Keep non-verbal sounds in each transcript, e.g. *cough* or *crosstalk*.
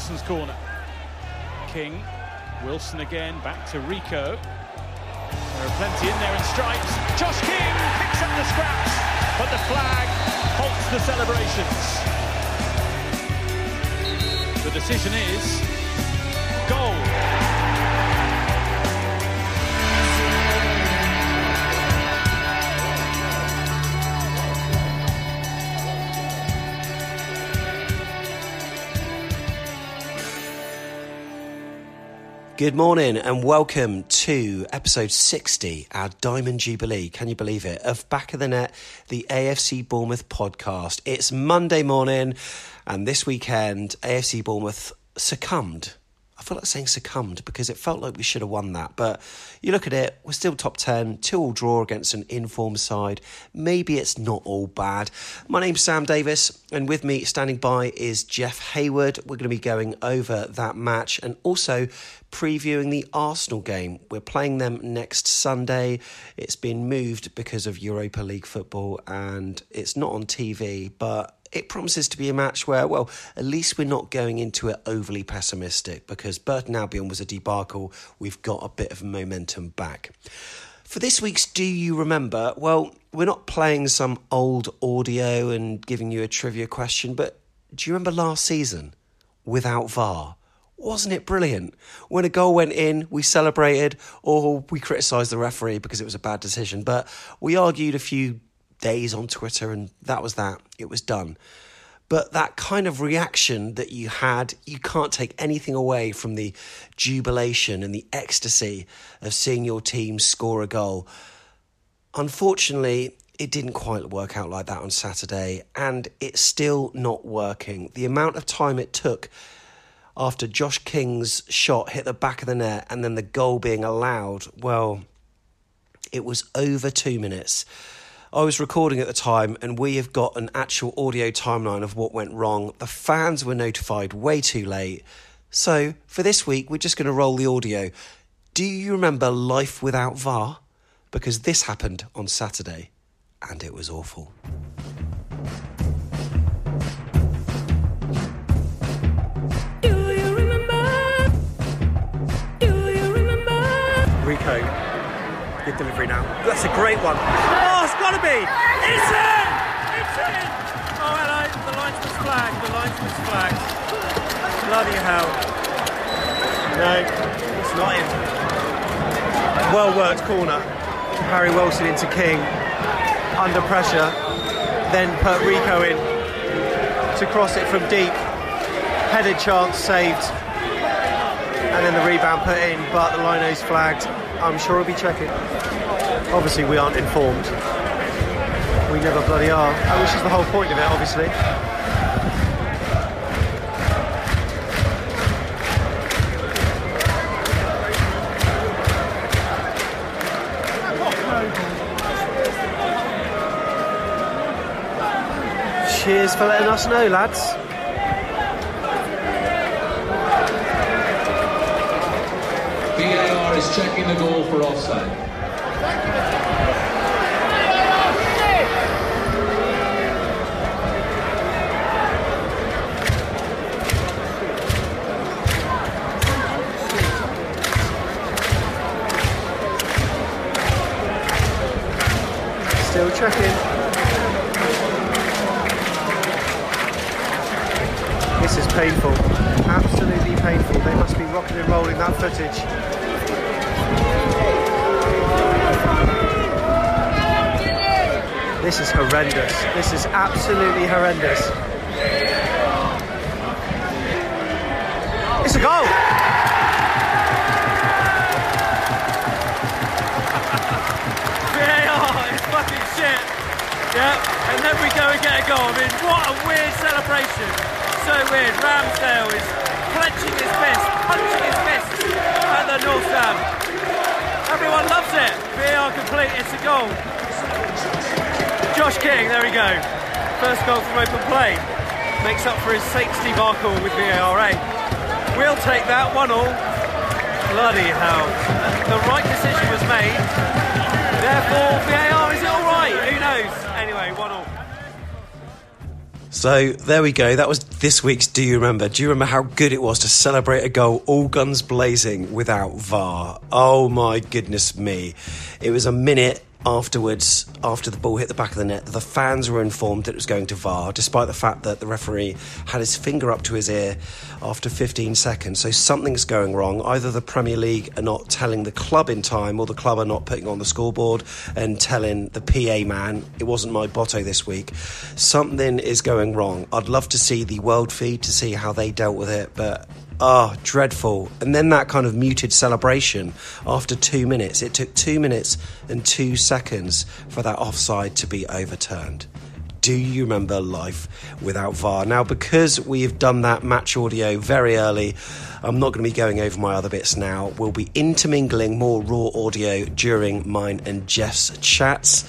Wilson's corner. King, Wilson again, back to Rico. There are plenty in there in stripes. Josh King picks up the scraps, but the flag halts the celebrations. The decision is goal. Good morning and welcome to episode 60, our Diamond Jubilee. Can you believe it? Of Back of the Net, the AFC Bournemouth podcast. It's Monday morning, and this weekend, AFC Bournemouth succumbed. I feel like saying succumbed because it felt like we should have won that. But you look at it, we're still top 10, two all draw against an informed side. Maybe it's not all bad. My name's Sam Davis, and with me standing by is Jeff Hayward. We're going to be going over that match and also previewing the Arsenal game. We're playing them next Sunday. It's been moved because of Europa League football and it's not on TV, but it promises to be a match where, well, at least we're not going into it overly pessimistic because Burton Albion was a debacle. We've got a bit of momentum back. For this week's Do You Remember? Well, we're not playing some old audio and giving you a trivia question, but do you remember last season without VAR? Wasn't it brilliant? When a goal went in, we celebrated or we criticised the referee because it was a bad decision, but we argued a few days on Twitter, and that was that. It was done. But that kind of reaction that you had, you can't take anything away from the jubilation and the ecstasy of seeing your team score a goal. Unfortunately, it didn't quite work out like that on Saturday, and it's still not working. The amount of time it took after Josh King's shot hit the back of the net and then the goal being allowed, well, it was over two minutes. I was recording at the time, and we have got an actual audio timeline of what went wrong. The fans were notified way too late. So, for this week, we're just going to roll the audio. Do you remember Life Without VAR? Because this happened on Saturday, and it was awful. Do you remember? Do you remember? Rico, good delivery now. That's a great one. Got to be. It's in. It's in. Oh, hello. The linesman's flag. The linesman's flag. Bloody hell. No, it's not in. Well worked corner. Harry Wilson into King. Under pressure. Then put Rico in to cross it from deep. Headed chance saved. And then the rebound put in, but the lino's flagged. I'm sure he'll be checking. Obviously, we aren't informed. We never bloody are, uh, which is the whole point of it, obviously. Cheers for letting us know, lads. VAR is checking the goal for offside. This is absolutely horrendous. It's a goal! VAR oh, is fucking shit. Yeah, and then we go and get a goal. I mean, what a weird celebration. So weird. Ramsdale is clenching his fist, punching his fist at the North Stand. Everyone loves it. VAR complete. It's a goal. Josh King, there we go. First goal from open play. Makes up for his 60 debacle with VAR We'll take that one all. Bloody hell. The right decision was made. Therefore, VAR, is it alright? Who knows? Anyway, one all. So there we go. That was this week's Do You Remember? Do you remember how good it was to celebrate a goal all guns blazing without VAR? Oh my goodness me. It was a minute afterwards, after the ball hit the back of the net, the fans were informed that it was going to VAR, despite the fact that the referee had his finger up to his ear after 15 seconds. So something's going wrong. Either the Premier League are not telling the club in time, or the club are not putting on the scoreboard and telling the PA man, it wasn't my botto this week. Something is going wrong. I'd love to see the world feed to see how they dealt with it, but Oh, dreadful. And then that kind of muted celebration after two minutes. It took two minutes and two seconds for that offside to be overturned. Do you remember life without VAR? Now, because we have done that match audio very early, I'm not going to be going over my other bits now. We'll be intermingling more raw audio during mine and Jeff's chats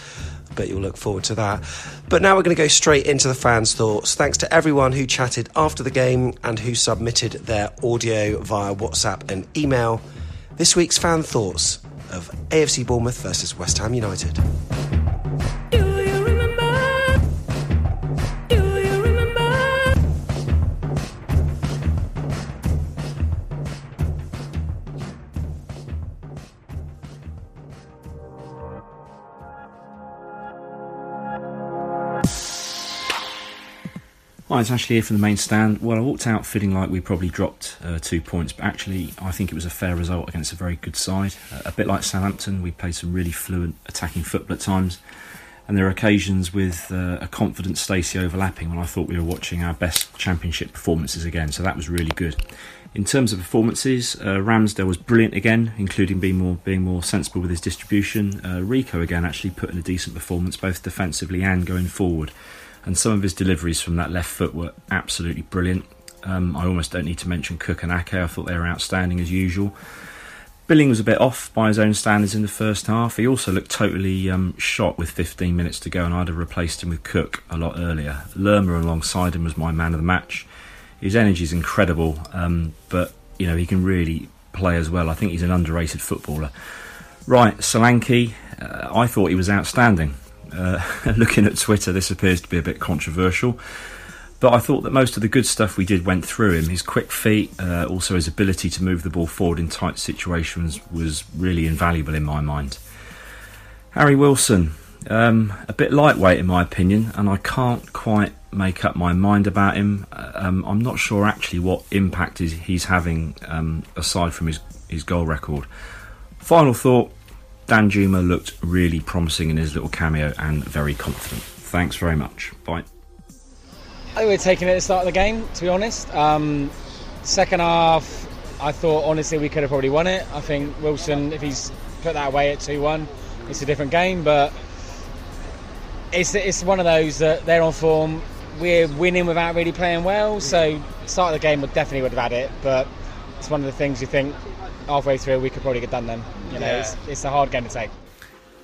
bet you'll look forward to that. But now we're going to go straight into the fans' thoughts. Thanks to everyone who chatted after the game and who submitted their audio via WhatsApp and email. This week's fan thoughts of AFC Bournemouth versus West Ham United. It's Ashley here from the main stand. Well, I walked out feeling like we probably dropped uh, two points, but actually, I think it was a fair result against a very good side. Uh, a bit like Southampton, we played some really fluent attacking football at times, and there are occasions with uh, a confident Stacey overlapping when I thought we were watching our best Championship performances again, so that was really good. In terms of performances, uh, Ramsdale was brilliant again, including being more being more sensible with his distribution. Uh, Rico again actually put in a decent performance, both defensively and going forward and some of his deliveries from that left foot were absolutely brilliant. Um, I almost don't need to mention Cook and Ake. I thought they were outstanding as usual. Billing was a bit off by his own standards in the first half. He also looked totally um, shot with 15 minutes to go, and I'd have replaced him with Cook a lot earlier. Lerma alongside him was my man of the match. His energy is incredible, um, but you know he can really play as well. I think he's an underrated footballer. Right, Solanke, uh, I thought he was outstanding. Uh, *laughs* looking at Twitter, this appears to be a bit controversial. But I thought that most of the good stuff we did went through him. His quick feet, uh, also his ability to move the ball forward in tight situations, was really invaluable in my mind. Harry Wilson, um, a bit lightweight in my opinion, and I can't quite make up my mind about him. Um, I'm not sure actually what impact he's having um, aside from his, his goal record. Final thought Danjuma looked really promising in his little cameo and very confident. Thanks very much. Bye. I think we are taking it at the start of the game, to be honest. Um, second half, I thought honestly we could have probably won it. I think Wilson, if he's put that away at 2 1, it's a different game, but it's, it's one of those that they're on form. We're winning without really playing well, so start of the game, we definitely would have had it, but it's one of the things you think halfway through we could probably get done then. You know, yeah. it's, it's a hard game to take.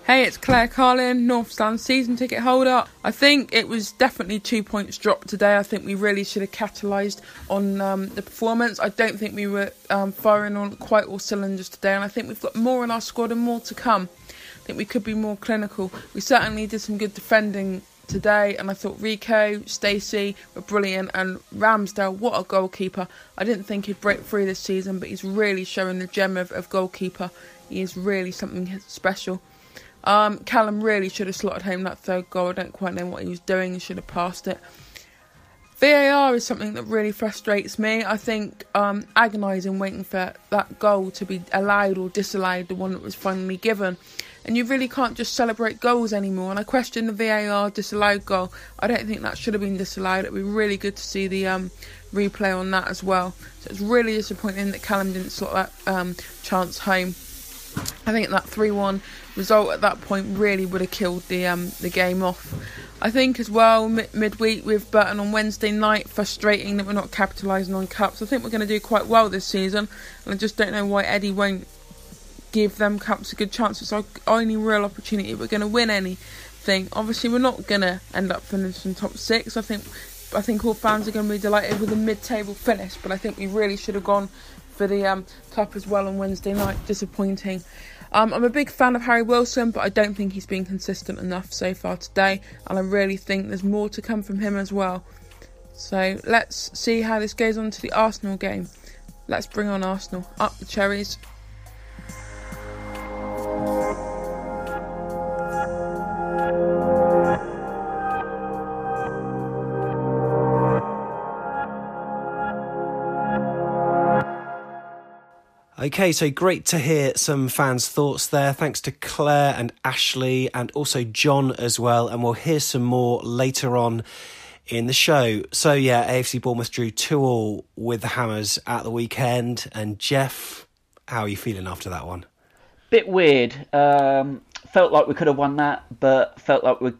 Hey, it's Claire Carlin, North Stand season ticket holder. I think it was definitely two points dropped today. I think we really should have capitalised on um, the performance. I don't think we were um, firing on quite all cylinders today, and I think we've got more in our squad and more to come. I think we could be more clinical. We certainly did some good defending today, and I thought Rico, Stacey were brilliant, and Ramsdale, what a goalkeeper! I didn't think he'd break through this season, but he's really showing the gem of, of goalkeeper. He is really something special. Um, Callum really should have slotted home that third goal. I don't quite know what he was doing. He should have passed it. VAR is something that really frustrates me. I think um, agonising waiting for that goal to be allowed or disallowed, the one that was finally given. And you really can't just celebrate goals anymore. And I question the VAR disallowed goal. I don't think that should have been disallowed. It'd be really good to see the um, replay on that as well. So it's really disappointing that Callum didn't slot that um, chance home. I think that 3 1 result at that point really would have killed the um, the game off. I think as well mid- midweek with Burton on Wednesday night, frustrating that we're not capitalising on cups. I think we're going to do quite well this season, and I just don't know why Eddie won't give them cups a good chance. It's our only real opportunity. We're going to win anything. Obviously, we're not going to end up finishing top six. I think I think all fans are going to be delighted with a mid-table finish, but I think we really should have gone for the um, cup as well on Wednesday night. Disappointing. Um, I'm a big fan of Harry Wilson, but I don't think he's been consistent enough so far today, and I really think there's more to come from him as well. So let's see how this goes on to the Arsenal game. Let's bring on Arsenal. Up the cherries. Okay, so great to hear some fans' thoughts there. Thanks to Claire and Ashley and also John as well. And we'll hear some more later on in the show. So, yeah, AFC Bournemouth drew 2 all with the Hammers at the weekend. And Jeff, how are you feeling after that one? Bit weird. Um, felt like we could have won that, but felt like we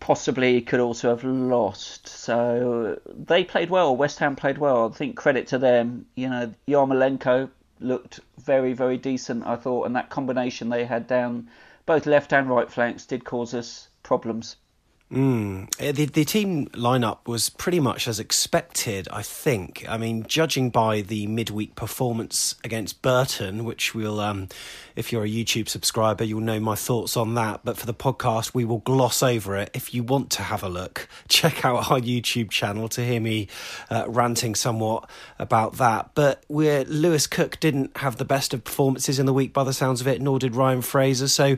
possibly could also have lost. So they played well. West Ham played well. I think credit to them. You know, Yarmolenko looked very, very decent, I thought, and that combination they had down both left and right flanks did cause us problems. Mm. The, the team lineup was pretty much as expected, I think. I mean, judging by the midweek performance against Burton, which we'll, um, if you're a YouTube subscriber, you'll know my thoughts on that. But for the podcast, we will gloss over it. If you want to have a look, *laughs* check out our YouTube channel to hear me uh, ranting somewhat about that. But we're, Lewis Cook didn't have the best of performances in the week by the sounds of it, nor did Ryan Fraser. So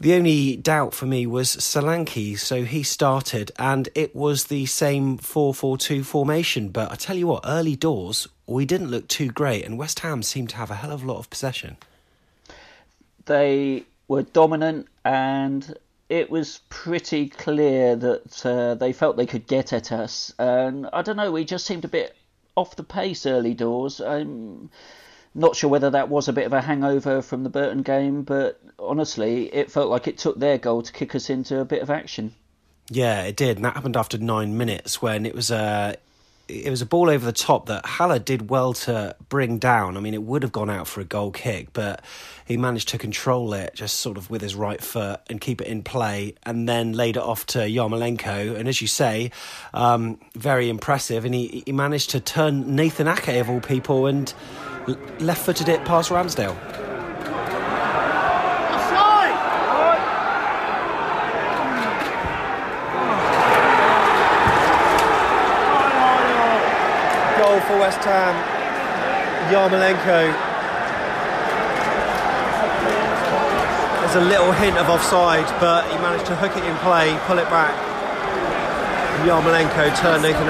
the only doubt for me was Solanke, so he started, and it was the same 4 4 2 formation. But I tell you what, early doors, we didn't look too great, and West Ham seemed to have a hell of a lot of possession. They were dominant, and it was pretty clear that uh, they felt they could get at us. And I don't know, we just seemed a bit off the pace early doors. Um, not sure whether that was a bit of a hangover from the Burton game, but honestly, it felt like it took their goal to kick us into a bit of action. Yeah, it did, and that happened after nine minutes when it was a it was a ball over the top that Haller did well to bring down. I mean, it would have gone out for a goal kick, but he managed to control it just sort of with his right foot and keep it in play, and then laid it off to Yarmolenko. And as you say, um, very impressive. And he, he managed to turn Nathan Ake of all people and left footed it past Ramsdale. Goal for West Ham. Yarmolenko. There's a little hint of offside, but he managed to hook it in play, pull it back. Yarmolenko turned Nathan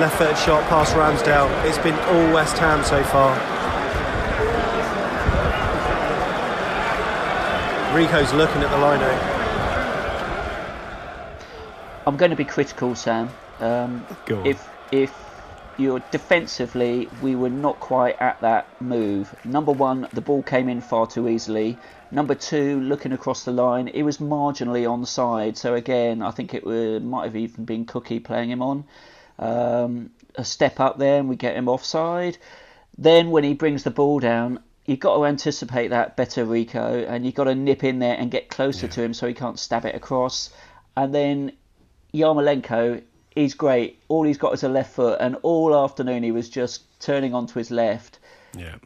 left footed shot past Ramsdale. It's been all West Ham so far. Rico's looking at the lino. I'm going to be critical, Sam. Um, Go on. If if you're defensively, we were not quite at that move. Number one, the ball came in far too easily. Number two, looking across the line, it was marginally onside. So again, I think it were, might have even been Cookie playing him on. Um, a step up there, and we get him offside. Then when he brings the ball down, you've got to anticipate that better, Rico, and you've got to nip in there and get closer to him so he can't stab it across. And then Yarmolenko, he's great. All he's got is a left foot, and all afternoon he was just turning onto his left. Yeah.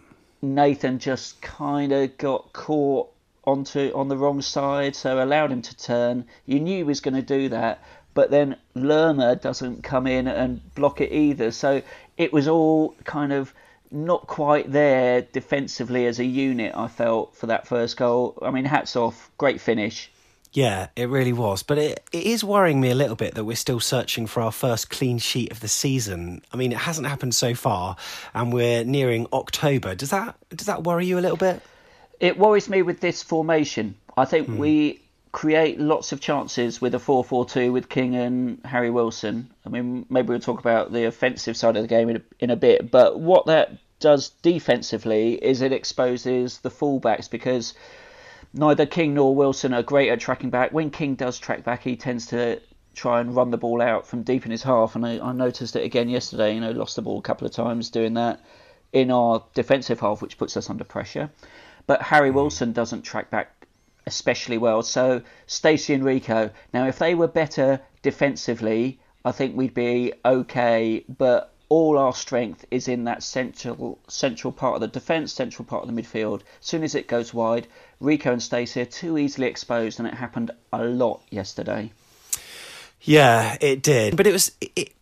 Nathan just kind of got caught onto on the wrong side, so allowed him to turn. You knew he was going to do that, but then Lerma doesn't come in and block it either. So it was all kind of not quite there defensively as a unit. I felt for that first goal. I mean, hats off, great finish. Yeah, it really was. But it, it is worrying me a little bit that we're still searching for our first clean sheet of the season. I mean, it hasn't happened so far, and we're nearing October. Does that does that worry you a little bit? It worries me with this formation. I think hmm. we create lots of chances with a 4-4-2 with King and Harry Wilson. I mean, maybe we'll talk about the offensive side of the game in a, in a bit, but what that does defensively is it exposes the fullbacks because neither King nor Wilson are great at tracking back. When King does track back, he tends to try and run the ball out from deep in his half, and I, I noticed it again yesterday. You know, lost the ball a couple of times doing that in our defensive half, which puts us under pressure. But Harry mm. Wilson doesn't track back especially well. So Stacey and Rico. Now, if they were better defensively, I think we'd be okay. But all our strength is in that central central part of the defence, central part of the midfield. As soon as it goes wide, Rico and Stacey are too easily exposed, and it happened a lot yesterday. Yeah, it did, but it was it,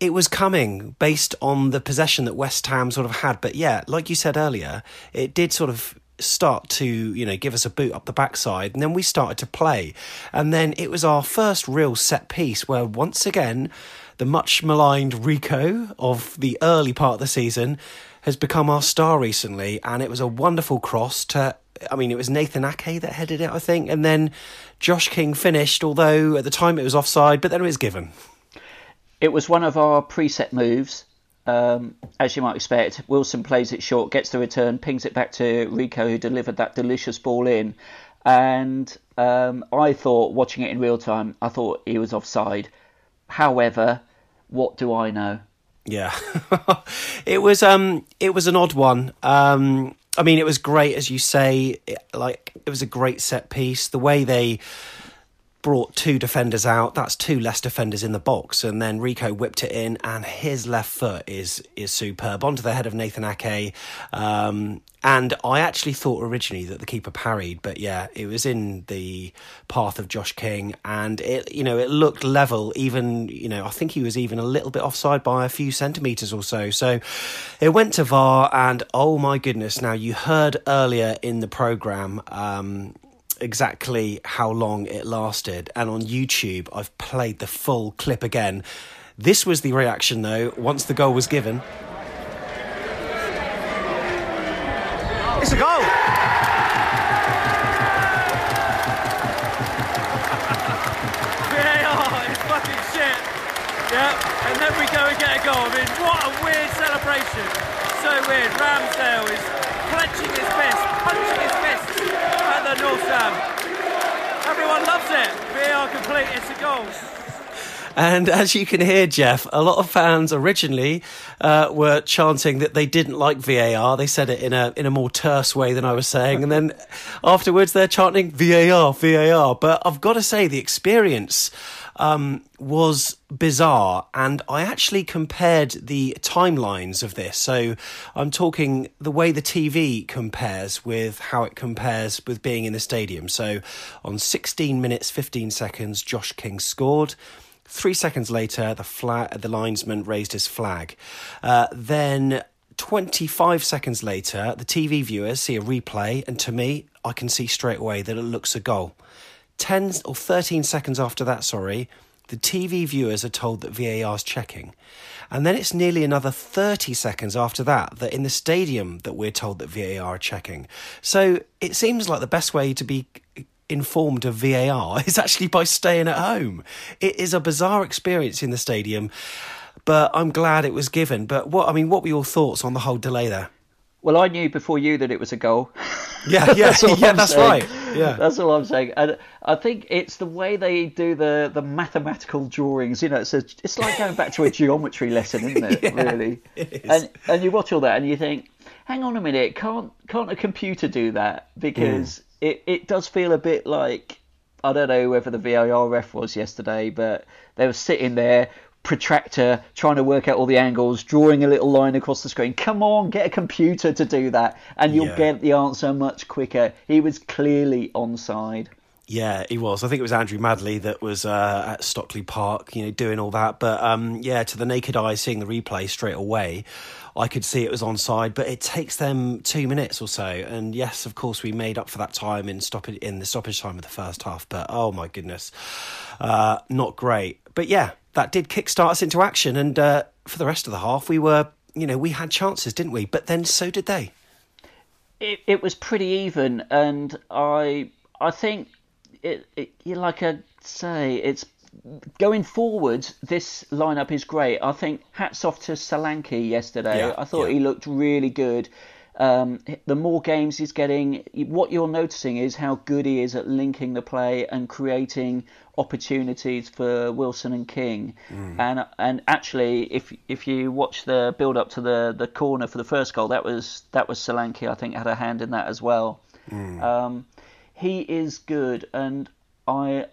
it was coming based on the possession that West Ham sort of had. But yeah, like you said earlier, it did sort of start to you know give us a boot up the backside and then we started to play. And then it was our first real set piece where once again the much maligned Rico of the early part of the season has become our star recently. And it was a wonderful cross to I mean it was Nathan Ake that headed it I think. And then Josh King finished although at the time it was offside but then it was given. It was one of our preset moves um, as you might expect, Wilson plays it short, gets the return, pings it back to Rico, who delivered that delicious ball in. And um, I thought, watching it in real time, I thought he was offside. However, what do I know? Yeah, *laughs* it was um, it was an odd one. Um, I mean, it was great as you say. It, like it was a great set piece. The way they brought two defenders out. That's two less defenders in the box, and then Rico whipped it in, and his left foot is is superb onto the head of Nathan Ake. Um, and I actually thought originally that the keeper parried, but yeah, it was in the path of Josh King, and it you know it looked level. Even you know I think he was even a little bit offside by a few centimeters or so. So it went to VAR, and oh my goodness! Now you heard earlier in the program. Um, exactly how long it lasted. And on YouTube, I've played the full clip again. This was the reaction, though, once the goal was given. It's a goal! VAR *laughs* is fucking shit. Yeah, and then we go and get a goal. I mean, what a weird celebration. So weird. Ramsdale is clenching his fist, punching his fist at the North Stand. Everyone loves it. VAR complete. It's a goal. And as you can hear, Jeff, a lot of fans originally uh, were chanting that they didn't like VAR. They said it in a in a more terse way than I was saying, and then afterwards they're chanting VAR, VAR. But I've got to say, the experience um, was bizarre, and I actually compared the timelines of this. So I'm talking the way the TV compares with how it compares with being in the stadium. So on 16 minutes 15 seconds, Josh King scored. Three seconds later, the flag, the linesman raised his flag. Uh, then 25 seconds later, the TV viewers see a replay, and to me, I can see straight away that it looks a goal. 10 or 13 seconds after that, sorry, the TV viewers are told that VAR is checking. And then it's nearly another 30 seconds after that that in the stadium that we're told that VAR are checking. So it seems like the best way to be informed of VAR *laughs* is actually by staying at home. It is a bizarre experience in the stadium, but I'm glad it was given. But what I mean, what were your thoughts on the whole delay there? Well, I knew before you that it was a goal. Yeah, yeah, *laughs* that's yeah, that's saying. right. Yeah, that's all I'm saying. And I think it's the way they do the, the mathematical drawings. You know, it's a, it's like going back to a geometry lesson, isn't it? *laughs* yeah, really. It is. And and you watch all that and you think, hang on a minute, can't can't a computer do that? Because mm. it it does feel a bit like I don't know whether the VAR ref was yesterday, but they were sitting there protractor, trying to work out all the angles, drawing a little line across the screen. Come on, get a computer to do that, and you'll yeah. get the answer much quicker. He was clearly onside. Yeah, he was. I think it was Andrew Madley that was uh, at Stockley Park, you know, doing all that. But um, yeah, to the naked eye, seeing the replay straight away, I could see it was onside. But it takes them two minutes or so, and yes, of course, we made up for that time in stoppage in the stoppage time of the first half. But oh my goodness, uh, not great. But yeah, that did kickstart us into action, and uh, for the rest of the half, we were, you know, we had chances, didn't we? But then so did they. It, it was pretty even, and I I think it, it like I say, it's going forward. This lineup is great. I think hats off to Solanke yesterday. Yeah, I thought yeah. he looked really good. Um, the more games he's getting, what you're noticing is how good he is at linking the play and creating opportunities for Wilson and King. And and actually, if if you watch the build up to the, the corner for the first goal, that was that was Solanke. I think had a hand in that as well. Um, he is good, and I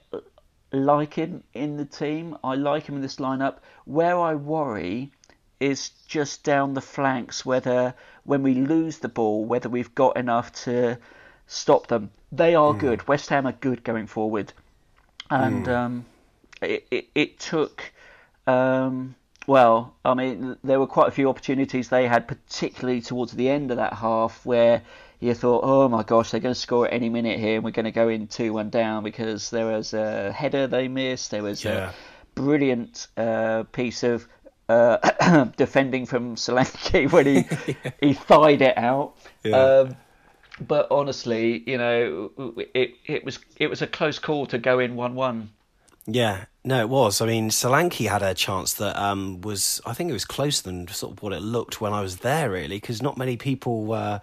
like him in the team. I like him in this lineup. Where I worry is just down the flanks, whether when we lose the ball, whether we've got enough to stop them. They are good. West Ham are good going forward, and um, it, it, it took. Um, well, I mean, there were quite a few opportunities they had, particularly towards the end of that half, where you thought, oh my gosh, they're going to score at any minute here, and we're going to go in 2 1 down because there was a header they missed, there was Yeah. a brilliant uh, piece of uh, *coughs* defending from Solanke *laughs* when he, *laughs* he thied it out. Yeah. Um, but honestly, you know, it, it was it was a close call to go in 1 1. Yeah, no, it was. I mean, Solanke had a chance that um, was, I think it was closer than sort of what it looked when I was there, really, because not many people uh,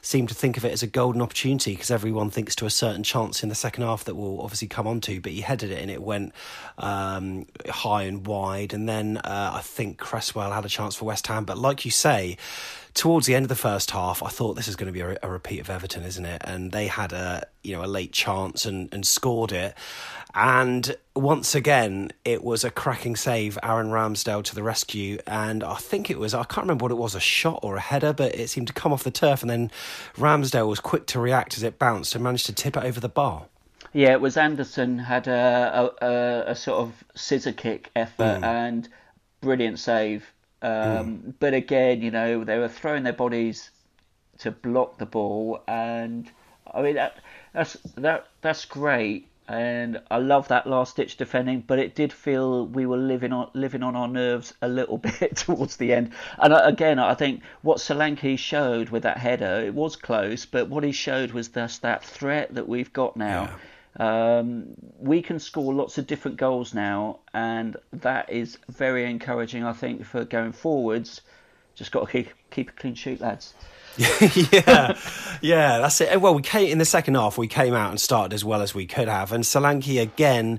seem to think of it as a golden opportunity because everyone thinks to a certain chance in the second half that we'll obviously come on to, but he headed it and it went um, high and wide. And then uh, I think Cresswell had a chance for West Ham, but like you say, towards the end of the first half, I thought this is going to be a, a repeat of Everton, isn't it? And they had a you know a late chance and, and scored it. And once again, it was a cracking save, Aaron Ramsdale to the rescue. And I think it was, I can't remember what it was, a shot or a header, but it seemed to come off the turf. And then Ramsdale was quick to react as it bounced and managed to tip it over the bar. Yeah, it was Anderson had a a, a, sort of scissor kick effort and brilliant save. Um, But again, you know, they were throwing their bodies to block the ball, and I mean that that's that that's great. And I love that last ditch defending, but it did feel we were living on living on our nerves a little *laughs* bit towards the end. And again, I think what Solanke showed with that header, it was close, but what he showed was just that threat that we've got now. Um, we can score lots of different goals now, and that is very encouraging. I think for going forwards, just got to keep keep a clean sheet, lads. *laughs* yeah, yeah, that's it. Well, we came in the second half. We came out and started as well as we could have, and Solanke again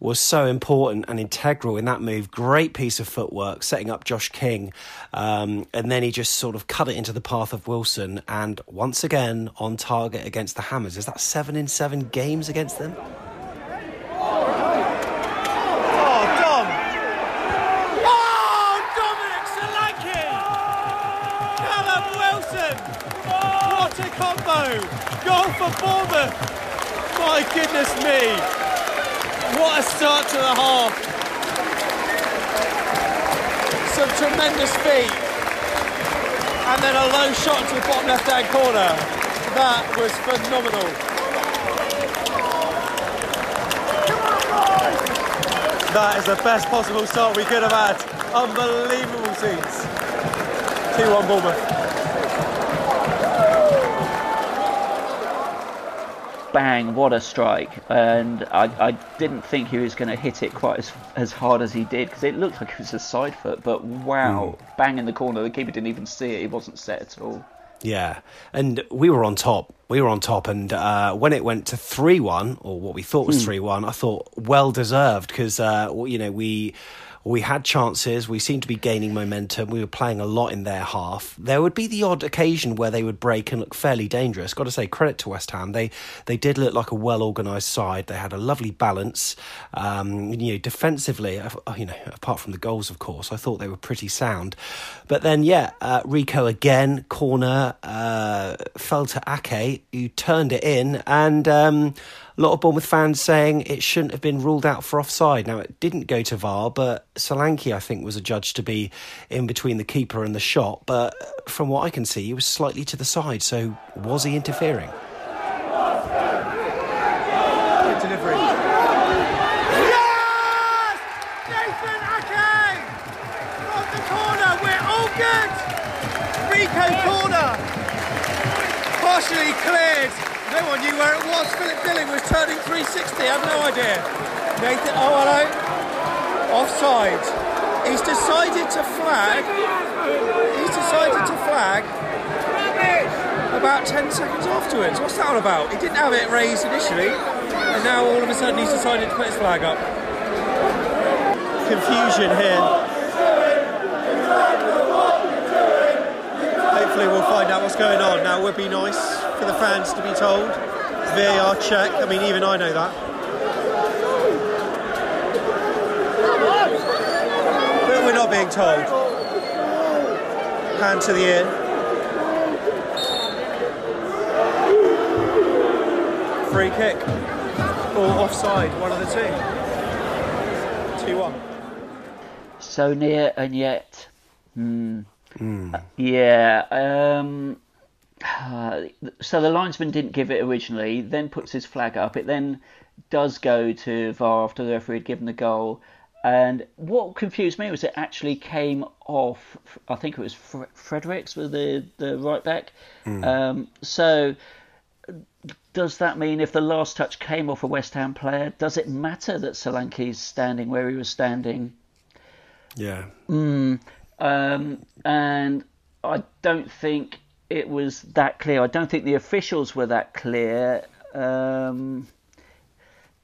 was so important and integral in that move. Great piece of footwork, setting up Josh King, um, and then he just sort of cut it into the path of Wilson, and once again on target against the Hammers. Is that seven in seven games against them? Oh, Dom! Oh, Dominic Solanke! Callum Wilson! What a combo! Goal for Bournemouth! My goodness me! What a start to the half! Some tremendous feet. And then a low shot to the bottom left hand corner. That was phenomenal. That is the best possible start we could have had. Unbelievable scenes. 2 1 Bournemouth. Bang! What a strike! And I, I didn't think he was going to hit it quite as as hard as he did because it looked like it was a side foot. But wow! Bang in the corner. The keeper didn't even see it. He wasn't set at all. Yeah, and we were on top. We were on top, and uh, when it went to three one, or what we thought was three one, I thought well deserved because uh, you know we we had chances. We seemed to be gaining momentum. We were playing a lot in their half. There would be the odd occasion where they would break and look fairly dangerous. Got to say credit to West Ham. They they did look like a well organised side. They had a lovely balance. Um, you know, defensively, uh, you know, apart from the goals, of course, I thought they were pretty sound. But then, yeah, uh, Rico again, corner, uh, fell to Ake, who turned it in, and um, a lot of Bournemouth fans saying it shouldn't have been ruled out for offside. Now, it didn't go to VAR, but Solanke, I think, was adjudged to be in between the keeper and the shot. But uh, from what I can see, he was slightly to the side. So, was he interfering? Good. Yes! Nathan Ake! From the corner, we're all good! Rico corner! Partially cleared. No one knew where it was. Philip Billing was turning 360. I have no idea. Nathan, oh hello. Offside. He's decided to flag. He's decided to flag about 10 seconds afterwards. What's that all about? He didn't have it raised initially, and now all of a sudden he's decided to put his flag up. Confusion here. Hopefully we'll find out what's going on. Now would be nice for the fans to be told. VAR check. I mean, even I know that. But we're not being told. Hand to the ear. Free kick. Or offside, one of the two. 2 1. So near and yet. Hmm. Uh, yeah. Um, uh, so the linesman didn't give it originally, then puts his flag up. It then does go to VAR after the referee had given the goal. And what confused me was it actually came off. I think it was Fre- Fredericks with the the right back. Um, so does that mean if the last touch came off a West Ham player, does it matter that Solanke's standing where he was standing? Yeah. Mm, um, and I don't think it was that clear. I don't think the officials were that clear. Um,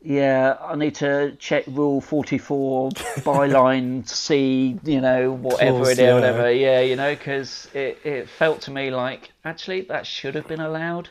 yeah, I need to check Rule 44, *laughs* byline C, you know, whatever Clause, it is, yeah. whatever. Yeah, you know, because it, it felt to me like actually that should have been allowed.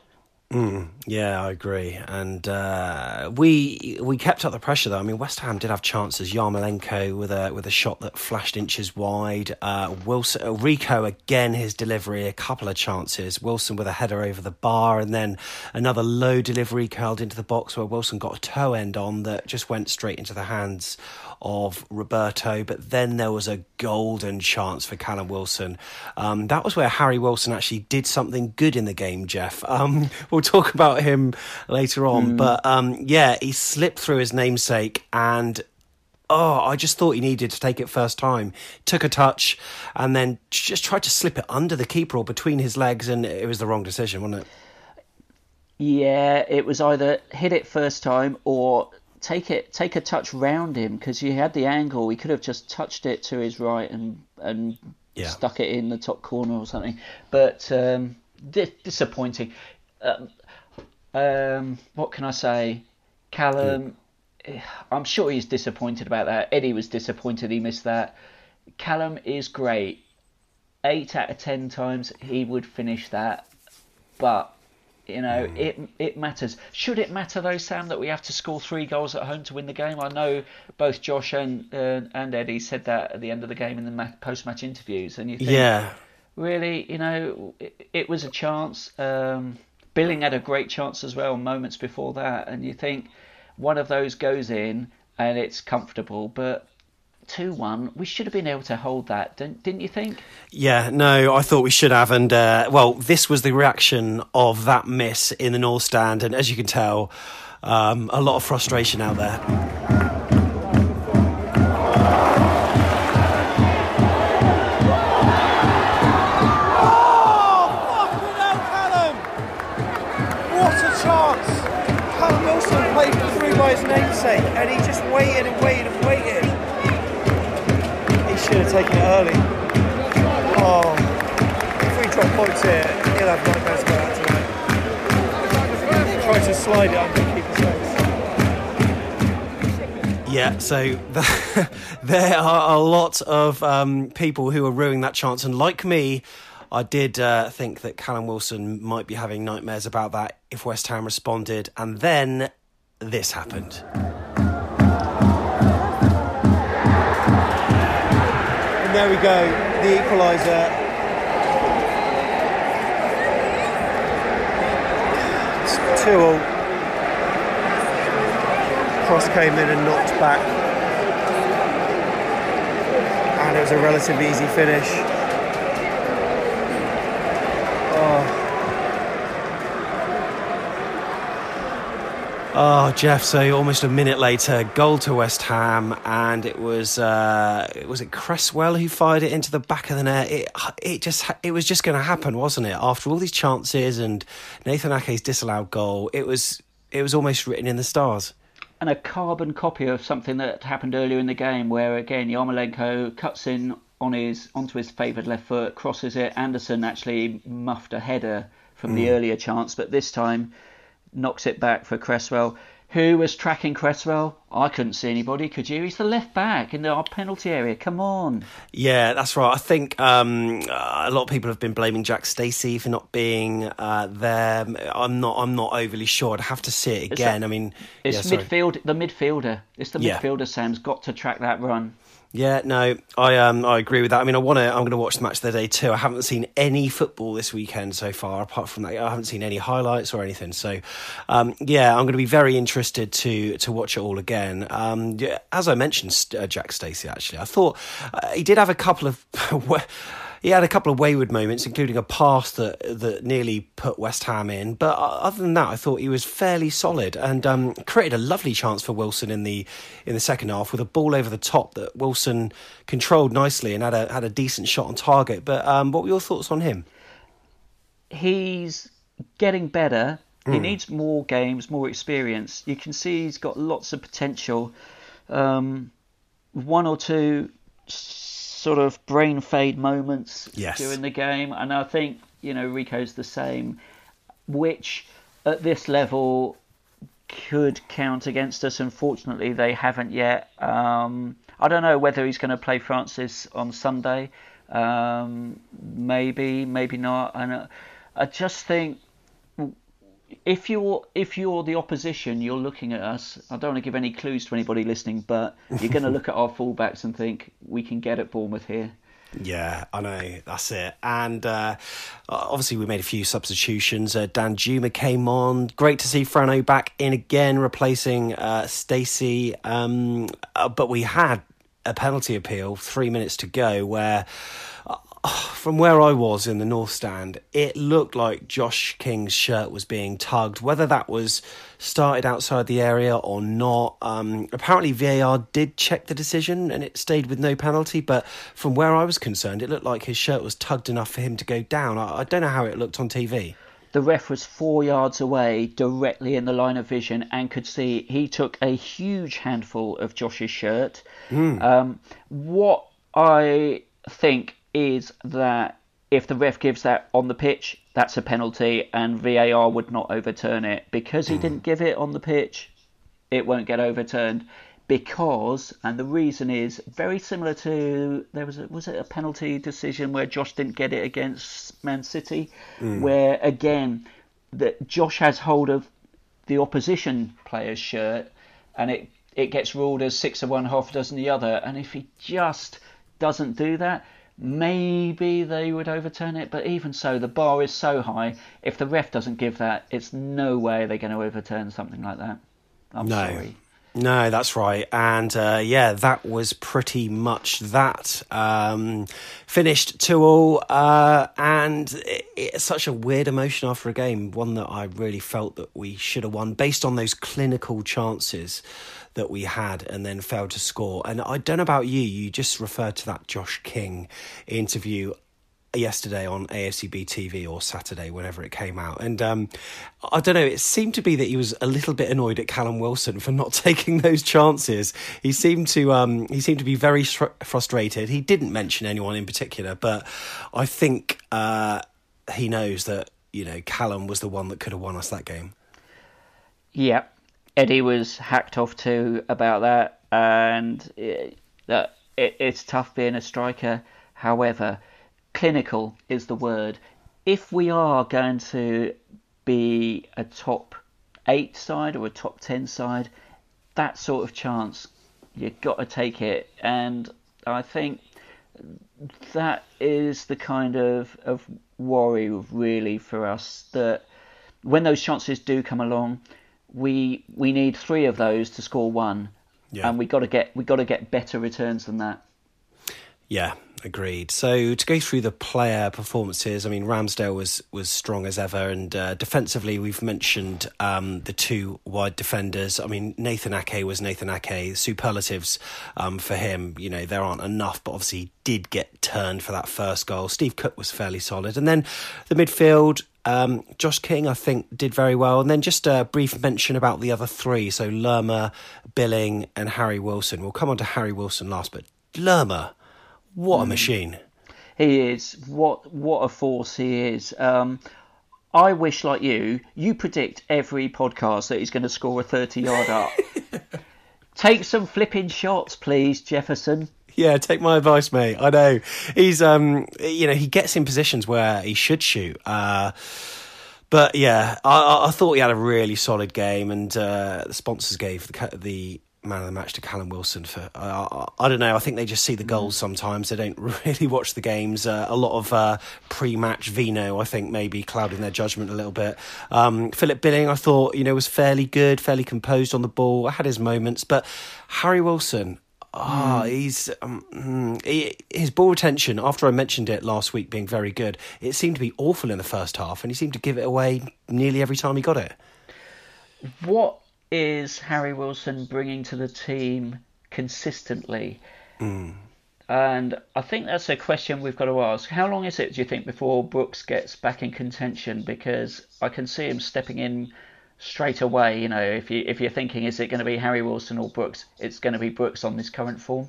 Mm, yeah, I agree. And uh, we we kept up the pressure though. I mean, West Ham did have chances. Yarmolenko with a with a shot that flashed inches wide. Uh, Wilson, uh, Rico again, his delivery, a couple of chances. Wilson with a header over the bar, and then another low delivery curled into the box where Wilson got a toe end on that just went straight into the hands of Roberto, but then there was a golden chance for Callum Wilson. Um, that was where Harry Wilson actually did something good in the game, Jeff. Um, *laughs* we'll talk about him later on, but um, yeah, he slipped through his namesake and. Oh, I just thought he needed to take it first time. Took a touch and then just tried to slip it under the keeper or between his legs, and it was the wrong decision, wasn't it? Yeah, it was either hit it first time or take it take a touch round him because you had the angle. He could have just touched it to his right and and Yeah. stuck it in the top corner or something. But um, di- disappointing. Um, um, what can I say? Callum, eh, I'm sure he's disappointed about that. Eddie was disappointed he missed that. Callum is great. Eight out of ten times he would finish that, but you know it it matters. Should it matter though, Sam, that we have to score three goals at home to win the game? I know both Josh and uh, and Eddie said that at the end of the game in the ma- post-match interviews, and you think Yeah. really, you know, it, it was a chance. Um, Billing had a great chance as well moments before that, and you think one of those goes in and it's comfortable, but 2 1, we should have been able to hold that, didn't, didn't you think? Yeah, no, I thought we should have. And, uh, well, this was the reaction of that miss in the North Stand. And as you can tell, um, a lot of frustration out there. What a chance! Callum Wilson played through by his namesake and he just waited and waited and waited. Should have taken it early. Oh, if we drop points here, he'll have nightmares about that tonight. Tried to slide it under keeper's legs. Yeah, so *laughs* there are a lot of um, people who are ruining that chance. And like me, I did uh, think that Callum Wilson might be having nightmares about that if West Ham responded. And then this happened. There we go, the equaliser. Two all. Cross came in and knocked back. And it was a relatively easy finish. Oh, Jeff! So almost a minute later, goal to West Ham, and it was uh, was it Cresswell who fired it into the back of the net. It it just it was just going to happen, wasn't it? After all these chances and Nathan Ake's disallowed goal, it was it was almost written in the stars. And a carbon copy of something that happened earlier in the game, where again Yarmolenko cuts in on his onto his favoured left foot, crosses it. Anderson actually muffed a header from mm. the earlier chance, but this time knocks it back for Cresswell. Who was tracking Cresswell? I couldn't see anybody. Could you? He's the left back in the our penalty area. Come on. Yeah, that's right. I think um, a lot of people have been blaming Jack Stacey for not being uh, there. I'm not. I'm not overly sure. I'd have to see it again. I mean, it's yeah, midfield. The midfielder. It's the yeah. midfielder. Sam's got to track that run. Yeah, no, I um I agree with that. I mean, I want to. I'm going to watch the match of the day too. I haven't seen any football this weekend so far, apart from that. I haven't seen any highlights or anything. So, um, yeah, I'm going to be very interested to to watch it all again. Um, yeah, as I mentioned, uh, Jack Stacey. Actually, I thought uh, he did have a couple of. *laughs* he had a couple of wayward moments, including a pass that that nearly put West Ham in. But other than that, I thought he was fairly solid and um, created a lovely chance for Wilson in the in the second half with a ball over the top that Wilson controlled nicely and had a had a decent shot on target. But um, what were your thoughts on him? He's getting better. Mm. He hmm. needs more games, more experience. You can see he's got lots of potential. Um, one or two sort of brain fade moments yes. during the game, and I think you know Rico's the same, which at this level could count against us. Unfortunately, they haven't yet. Um, I don't know whether he's going to play Francis on Sunday. Um, maybe, maybe not. And uh, I just think if you're if you're the opposition, you're looking at us. I don't want to give any clues to anybody listening, but you're going to look at our fullbacks and think we can get at Bournemouth here. Yeah, I know that's it. And uh, obviously, we made a few substitutions. Uh, Danjuma came on. Great to see Frano back in again, replacing uh, Stacey. Um, uh, but we had a penalty appeal, three minutes to go, where *sighs* from where I was in the North Stand, it looked like Josh King's shirt was being tugged. Whether that was started outside the area or not, um, apparently VAR did check the decision and it stayed with no penalty. But from where I was concerned, it looked like his shirt was tugged enough for him to go down. I, I don't know how it looked on TV. The ref was four yards away, directly in the line of vision, and could see he took a huge handful of Josh's shirt. Mm. Um, what I think is that if the ref gives that on the pitch, that's a penalty, and VAR would not overturn it. Because he mm. didn't give it on the pitch, it won't get overturned. Because, and the reason is very similar to there was a, was it a penalty decision where Josh didn't get it against Man City, mm. where again that Josh has hold of the opposition player's shirt, and it it gets ruled as six of one, half a dozen the other, and if he just doesn't do that, maybe they would overturn it. But even so, the bar is so high. If the ref doesn't give that, it's no way they're going to overturn something like that. I'm no. sorry. No, that's right. And uh, yeah, that was pretty much that. Um, finished 2 all. Uh, and it, it's such a weird emotion after a game, one that I really felt that we should have won based on those clinical chances that we had and then failed to score. And I don't know about you, you just referred to that Josh King interview yesterday on AFCB TV or Saturday, whenever it came out. And um, I don't know, it seemed to be that he was a little bit annoyed at Callum Wilson for not *laughs* taking those chances. He seemed to um, he seemed to be very frustrated. He didn't mention anyone in particular, but I think uh, he knows that you know Callum was the one that could have won us that game. Yeah, Eddie was hacked off too about that, and it, it, it's tough being a striker. However, clinical is the word. If we are going to be a top eight side or a top ten side, that sort of chance you've got to take it. And I think that is the kind of, of worry really for us that when those chances do come along, we we need three of those to score one, Yeah. and we got to get we got to get better returns than that. Yeah, agreed. So to go through the player performances, I mean Ramsdale was was strong as ever, and uh, defensively we've mentioned um, the two wide defenders. I mean Nathan Ake was Nathan Ake. Superlatives um, for him, you know, there aren't enough, but obviously he did get turned for that first goal. Steve Cook was fairly solid, and then the midfield. Um, Josh King, I think, did very well. And then just a brief mention about the other three. So Lerma, Billing, and Harry Wilson. We'll come on to Harry Wilson last, but Lerma, what a machine. He is what what a force he is. Um, I wish, like you, you predict every podcast that he's going to score a thirty yard up. *laughs* Take some flipping shots, please, Jefferson. Yeah, take my advice, mate. I know he's um, you know, he gets in positions where he should shoot. Uh, but yeah, I- I, I thought he had a really solid game, and uh, the sponsors gave the the man of the match to Callum Wilson for. I I don't know. I think they just see the goals sometimes. They don't *laughs* really watch the games. Uh, a lot of uh, pre-match vino, I think, maybe clouding their judgment a little bit. Um, Philip Billing, I thought, you know, was fairly good, fairly composed on the ball. I had his moments, but Harry Wilson. Ah, he's um, mm, he, his ball retention. After I mentioned it last week, being very good, it seemed to be awful in the first half, and he seemed to give it away nearly every time he got it. What is Harry Wilson bringing to the team consistently? Mm. And I think that's a question we've got to ask. How long is it, do you think, before Brooks gets back in contention? Because I can see him stepping in straight away. You know, if you if you're thinking, is it going to be Harry Wilson or Brooks? It's going to be Brooks on this current form.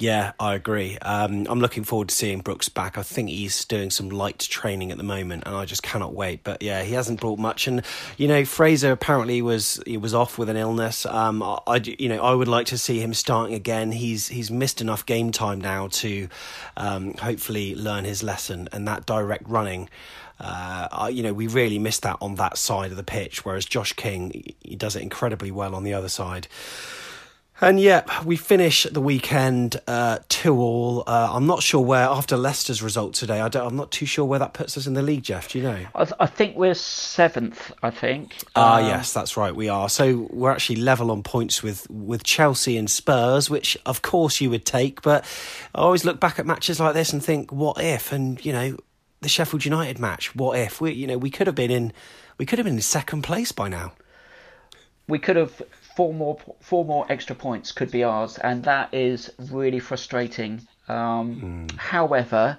Yeah, I agree. Um, I'm looking forward to seeing Brooks back. I think he's doing some light training at the moment, and I just cannot wait. But yeah, he hasn't brought much. And you know, Fraser apparently was he was off with an illness. Um, I, I you know I would like to see him starting again. He's he's missed enough game time now to um, hopefully learn his lesson and that direct running. Uh, you know, we really missed that on that side of the pitch, whereas Josh King, he- he does it incredibly well on the other side. And yeah, we finish the weekend uh, two all. Uh, I'm not sure where after Leicester's result today. I don't, I'm not too sure where that puts us in the league, Jeff. Do you know? I, th- I think we're seventh. I think. Ah, Um, yes, that's right. We are. So we're actually level on points with with Chelsea and Spurs, which of course you would take. But I always look back at matches like this and think, what if? And you know, the Sheffield United match, what if? We, you know, we could have been in, we could have been in second place by now. we could have four more four more extra points could be ours, and that is really frustrating. Um, However,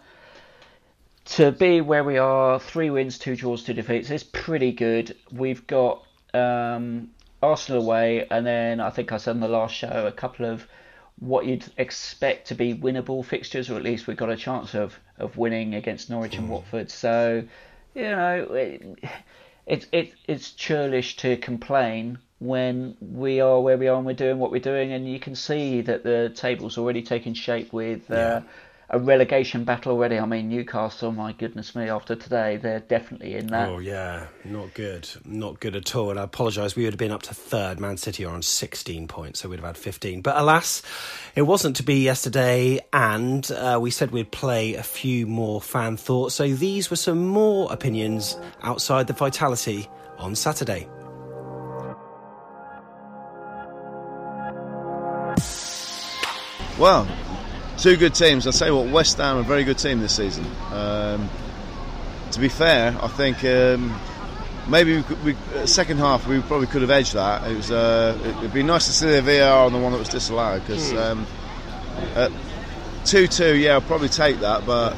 to be where we are, three wins, two draws, two defeats, is pretty good. We've got um, Arsenal away, and then I think I said in the last show a couple of what you'd expect to be winnable fixtures, or at least we've got a chance of, of winning against Norwich and Watford. So, you know, it, it, it, it's churlish to complain when we are where we are and we're doing what we're doing, and you can see that the table's already taken shape with uh, a relegation battle already. I mean, Newcastle, my goodness me, after today, they're definitely in that. Oh yeah, not good, not good at all. And I apologise. We would have been up to third. Man City are on sixteen points, so we'd have had fifteen. But alas, it wasn't to be yesterday. And uh, we said we'd play a few more fan thoughts. So these were some more opinions outside the Vitality on Saturday. Well, two good teams. I say what, West Ham are a very good team this season. Um, to be fair, I think um, maybe we, could, we second half we probably could have edged that. It was uh, it'd be nice to see the VAR on the one that was disallowed because um, two two, yeah, I'll probably take that, but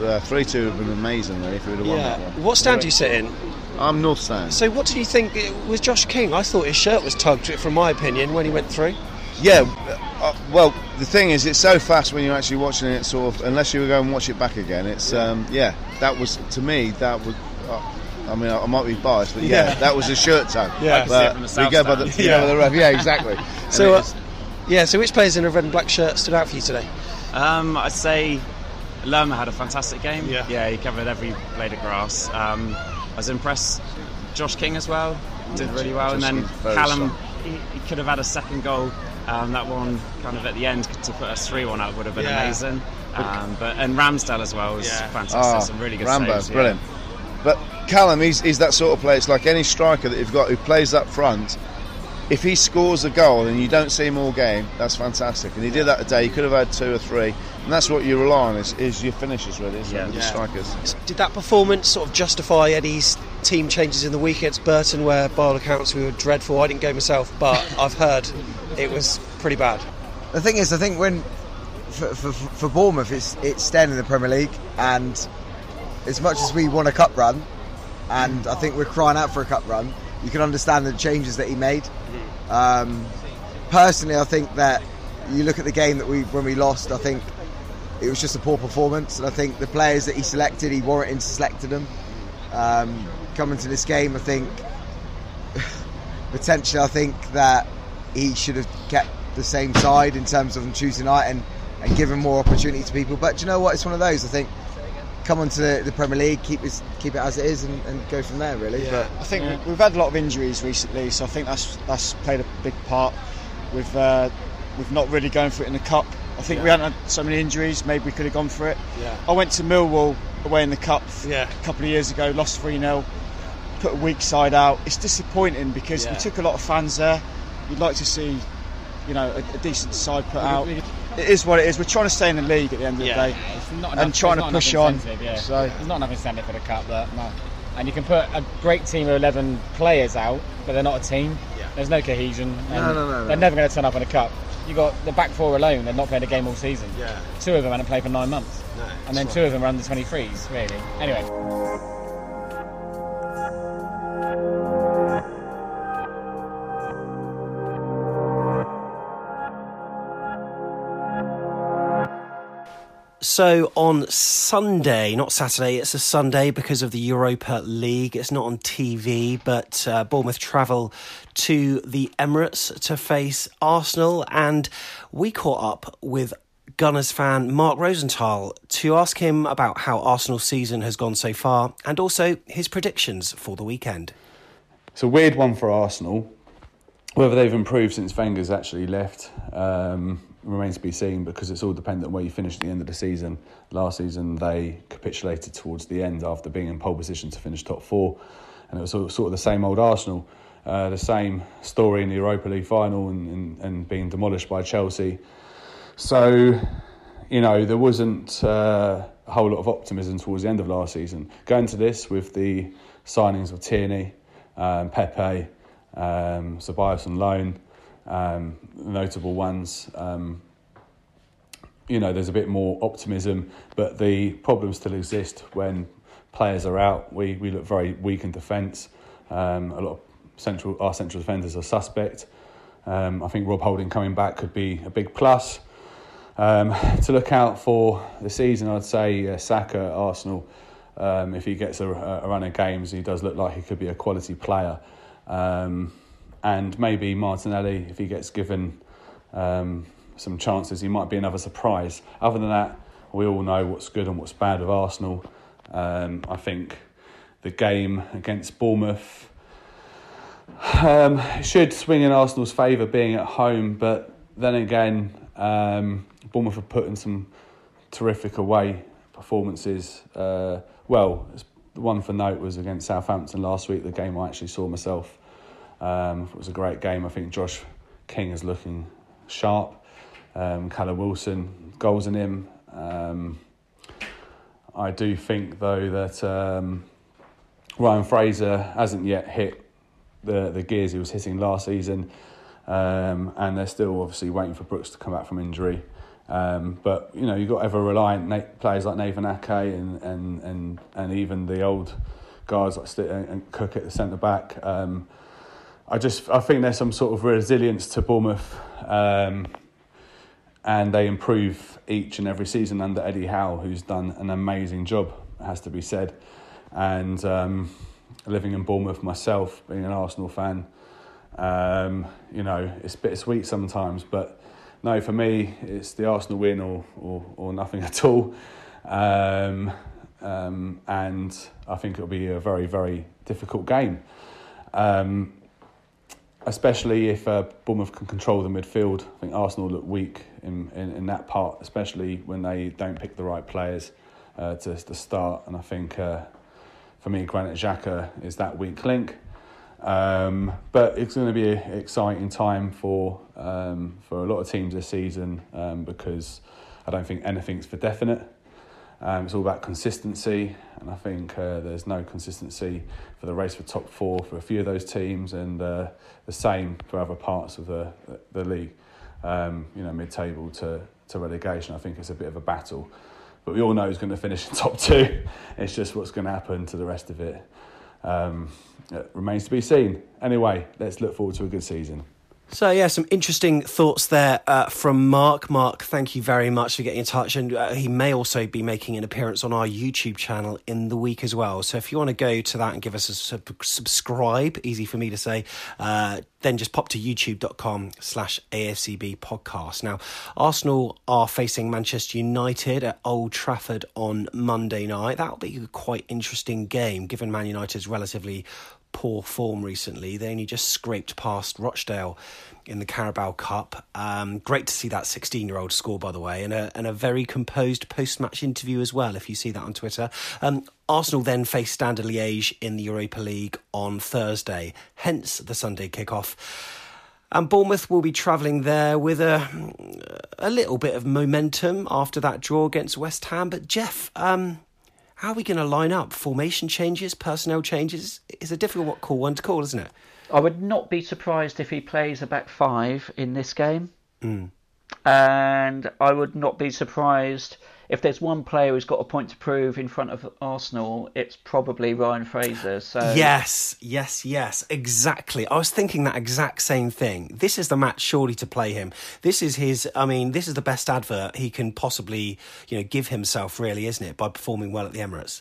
uh, three two would have been amazing really if we would have won that one. What stand do you sit in? I'm North Stand. So what did you think? Was Josh King? I thought his shirt was tugged, from my opinion, when he went through. Yeah, uh, well, the thing is, it's so fast when you're actually watching it. Sort of, unless you go and watch it back again, it's um, yeah. That was to me. That was. Uh, I mean, I, I might be biased, but yeah, Yeah. that was a shirt tug. Yeah. I can see it but we go by the, stand. by the ref. Yeah, exactly. *laughs* So, uh, yeah. So which players in a red and black shirt stood out for you today? Um, I'd say Lerma had a fantastic game. Yeah. yeah, he covered every blade of grass. Um, I was impressed. Josh King as well did really well, and then King, Callum, he, he could have had a second goal. Um, that one kind of at the end to put us three one up would have been Yeah. amazing. Um, but and Ramsdale as well was Yeah. fantastic. Ah, Some really good Rambo, saves. yeah. brilliant. But Callum, he's, he's that sort of player. It's like any striker that you've got who plays up front. If he scores a goal and you don't see him all game, that's fantastic. And he did that today. He could have had two or three, and that's what you rely on is, is your finishers, really, isn't it, with the strikers. Did that performance sort of justify Eddie's team changes in the week against Burton, where by all accounts we were dreadful? I didn't go myself, but I've heard it was pretty bad. The thing is, I think when for, for, for Bournemouth, it's it's staying in the Premier League, and as much as we want a cup run, and I think we're crying out for a cup run, you can understand the changes that he made. Um, personally, I think that you look at the game that we when we lost, I think it was just a poor performance, and I think the players that he selected, he warranted selected them. Um, coming to this game, I think *sighs* potentially, I think that he should have kept the same side in terms of on Tuesday night and, and given more opportunity to people. But do you know what? It's one of those. I think come onto the, the Premier League, keep it, keep it as it is, and, and go from there. Really. But I think we- we've had a lot of injuries recently, so I think that's that's played a big part with uh, with not really going for it in the cup. I think we Yeah. hadn't had so many injuries. Maybe we could have gone for it. Yeah. I went to Millwall away in the cup Yeah. a couple of years ago, lost three 0 put a weak side out. It's disappointing because Yeah. we took a lot of fans there. You'd like to see, you know, a, a decent side put out. It is what it is. We're trying to stay in the league at the end of Yeah. the day, It's not and enough- trying there's to push on. Yeah. So There's not enough incentive for the cup, but no. And you can put a great team of 11 players out, but they're not a team. There's no cohesion. And No, no, no, They're no. never going to turn up in a cup. You got the back four alone. They've not played a game all season. Yeah. Two of them haven't played for nine months. No, and then two of them are under 23s. Really. Anyway. So on Sunday, not Saturday, it's a Sunday because of the Europa League. It's not on TV, but uh, Bournemouth travel to the Emirates to face Arsenal, and we caught up with Gunners fan Mark Rosenthal to ask him about how Arsenal's season has gone so far and also his predictions for the weekend. It's a weird one for Arsenal. Whether they've improved since Wenger's actually left um, remains to be seen because it's all dependent on where you finish at the end of the season. Last season, they capitulated towards the end after being in pole position to finish top four, and it was sort of, the same old Arsenal. Uh, the same story in the Europa League final and, and, and being demolished by Chelsea. So, you know, there wasn't uh, a whole lot of optimism towards the end of last season. Going to this with the signings of Tierney, um, Pepe, um, Ceballos on loan, um, notable ones. Um, you know, there's a bit more optimism, but the problems still exist when players are out. We, we look very weak in defence. Um, a lot of central our central defenders are suspect. Um, I think Rob Holding coming back could be a big plus. Um, to look out for the season, I'd say uh, Saka Arsenal. Um, if he gets a, a run of games, he does look like he could be a quality player. And maybe Martinelli, if he gets given um, some chances, he might be another surprise. Other than that, we all know what's good and what's bad of Arsenal. Um, I think the game against Bournemouth um, should swing in Arsenal's favour being at home, but then again, um, Bournemouth have put in some terrific away performances. Uh, well, the one for note was against Southampton last week, the game I actually saw myself. Um, it was a great game. I think Josh King is looking sharp. Um, Callum Wilson, goals in him. Um, I do think, though, that um, Ryan Fraser hasn't yet hit the, the gears he was hitting last season. Um, and they're still obviously waiting for Brooks to come back from injury. Um, but you know you've got ever reliant players like Nathan Ake and, and, and, and even the old guys like St- and Cook at the centre back. Um, I just I think there's some sort of resilience to Bournemouth, um, and they improve each and every season under Eddie Howe, who's done an amazing job. Has to be said, and um, living in Bournemouth myself, being an Arsenal fan. Um, you know, it's bittersweet sometimes, but no, for me, it's the Arsenal win or, or, or nothing *laughs* at all. Um, um, and I think it'll be a very, very difficult game. Um, especially if uh, Bournemouth can control the midfield. I think Arsenal look weak in, in, in that part, especially when they don't pick the right players uh, to, to start. And I think uh, for me, Granit Xhaka is that weak link. Um, but it's going to be an exciting time for um, for a lot of teams this season um, because I don't think anything's for definite. Um, it's all about consistency, and I think uh, there's no consistency for the race for top four for a few of those teams, and uh, the same for other parts of the the league. Um, you know, mid-table to to relegation. I think it's a bit of a battle, but we all know who's going to finish in top two. *laughs* It's just what's going to happen to the rest of it. Um, it remains to be seen. Anyway, let's look forward to a good season. So yeah, some interesting thoughts there uh, from Mark. Mark, thank you very much for getting in touch, and uh, he may also be making an appearance on our YouTube channel in the week as well. So if you want to go to that and give us a sub- subscribe, easy for me to say, uh, then just pop to youtube.com/slash AFCB podcast. Now, Arsenal are facing Manchester United at Old Trafford on Monday night. That'll be a quite interesting game, given Man United's relatively poor form recently. They only just scraped past Rochdale in the Carabao Cup. Um, great to see that 16 year old score, by the way, and a, and a very composed post match interview as well, if you see that on Twitter. Um, Arsenal then face Standard Liège in the Europa League on Thursday, hence the Sunday kickoff. And Bournemouth will be travelling there with a a little bit of momentum after that draw against West Ham. But Jeff, um, how are we going to line up? Formation changes, personnel changes? It's a difficult what call one to call, isn't it? I would not be surprised if he plays a back five in this game. Mm. And I would not be surprised if there's one player who's got a point to prove in front of Arsenal, it's probably Ryan Fraser. So yes, yes, yes, exactly. I was thinking that exact same thing. This is the match surely to play him. This is his. I mean, this is the best advert he can possibly, you know, give himself. Really, isn't it? By performing well at the Emirates.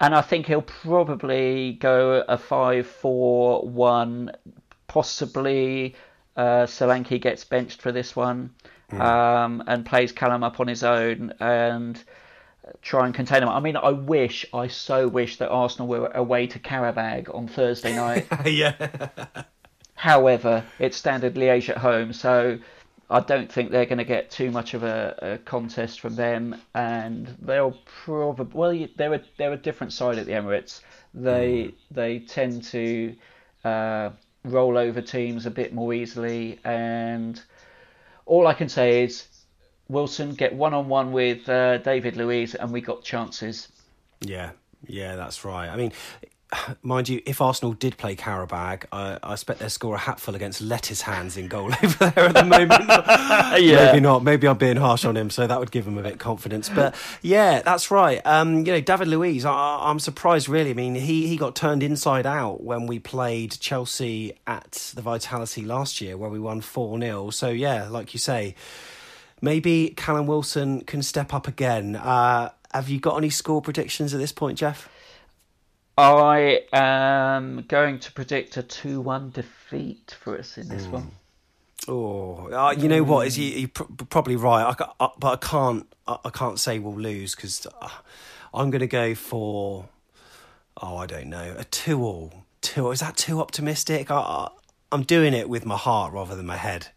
And I think he'll probably go a five-four-one, possibly. Uh, Solanke gets benched for this one mm. um, and plays Callum up on his own and try and contain him. I mean, I wish, I so wish that Arsenal were away to Qarabag on Thursday *laughs* night. yeah. However, it's Standard Liège at home, so I don't think they're going to get too much of a, a contest from them, and they'll probably well, they're a they're a different side at the Emirates. They mm. they tend to uh, roll over teams a bit more easily, and all I can say is Wilson get one on one with uh, David Luiz, and we got chances. Yeah, yeah, that's right. I mean, mind you, if Arsenal did play Qarabag, I, I expect they'd score a hatful against Letty's hands in goal *laughs* over there at the moment. *laughs* yeah. Maybe not. Maybe I'm being harsh on him, so that would give him a bit of confidence. But yeah, that's right. Um, you know, David Luiz, I, am surprised really. I mean, he, he got turned inside out when we played Chelsea at the Vitality last year, where we won 4 0. So yeah, like you say, maybe Callum Wilson can step up again. Uh, have you got any score predictions at this point, Jeff? I am going to predict a 2 1 defeat for us in this mm. one. Oh, uh, you know what? Is you, are pr- probably right. I, I, but I can't. I, I can't say we'll lose because uh, I'm going to go for. Oh, I don't know. A two all. Two. Is that too optimistic? I, I'm doing it with my heart rather than my head.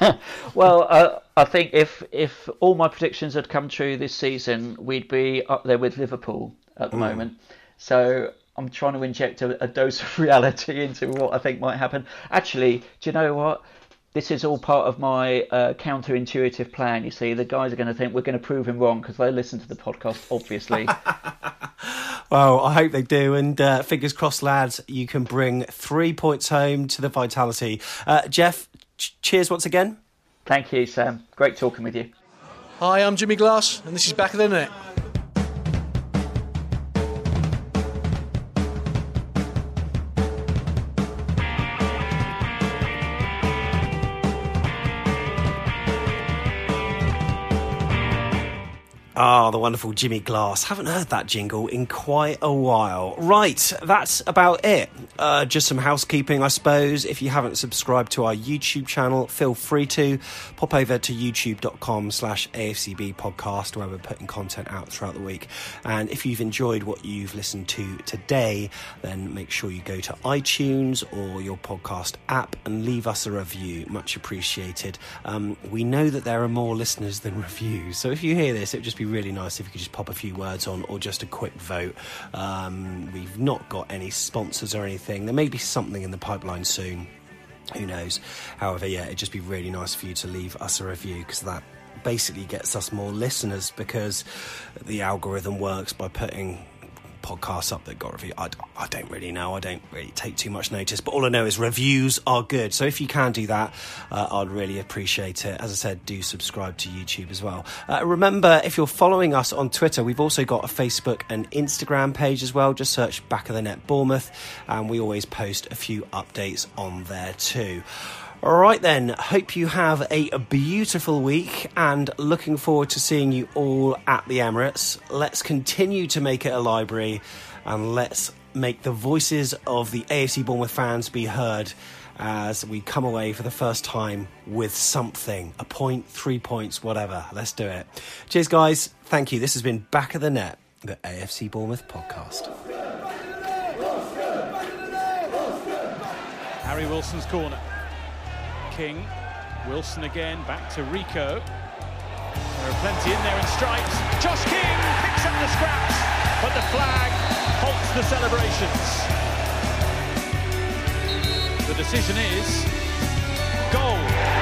*laughs* well, uh, I think if if all my predictions had come true this season, we'd be up there with Liverpool at the mm. moment. So I'm trying to inject a, a, dose of *laughs* reality into what I think might happen. Actually, do you know what? This is all part of my uh, counterintuitive plan. You see, the guys are going to think we're going to prove him wrong because they listen to the podcast, obviously. *laughs* well, I hope they do. And uh, fingers crossed, lads, you can bring three points home to the Vitality. Uh, Jeff, ch- cheers once again. Thank you, Sam. Great talking with you. Hi, I'm Jimmy Glass, and this is Back of the Net. Ah, the wonderful Jimmy Glass. Haven't heard that jingle in quite a while. Right, that's about it. Uh, just some housekeeping, I suppose. If you haven't subscribed to our YouTube channel, feel free to pop over to youtube.com slash AFCB podcast where we're putting content out throughout the week. And if you've enjoyed what you've listened to today, then make sure you go to iTunes or your podcast app and leave us a review. Much appreciated. Um, we know that there are more listeners than *laughs* reviews. So if you hear this, it just be be really nice if you could just pop a few words on or just a quick vote. Um, we've not got any sponsors or anything. There may be something in the pipeline soon. Who knows? However, yeah, it'd just be really nice for you to leave us a review because that basically gets us more listeners because the algorithm works by putting podcasts up that got review. I, I don't really know. I don't really take too much notice, but all I know is reviews are good. So if you can do that, uh, I'd really appreciate it. As I said, do subscribe to YouTube as well. Uh, remember, if you're following us on Twitter, we've also got a Facebook and Instagram page as well. Just search Back of the Net Bournemouth, and we always post a few updates on there too. All right, then. Hope you have a beautiful week and looking forward to seeing you all at the Emirates. Let's continue to make it a library and let's make the voices of the AFC Bournemouth fans be heard as we come away for the first time with something a point, three points, whatever. Let's do it. Cheers, guys. Thank you. This has been Back of the Net, the AFC Bournemouth podcast. Harry Wilson's corner. King. Wilson again, back to Rico. There are plenty in there in stripes. Josh King picks up the scraps, but the flag halts the celebrations. The decision is goal.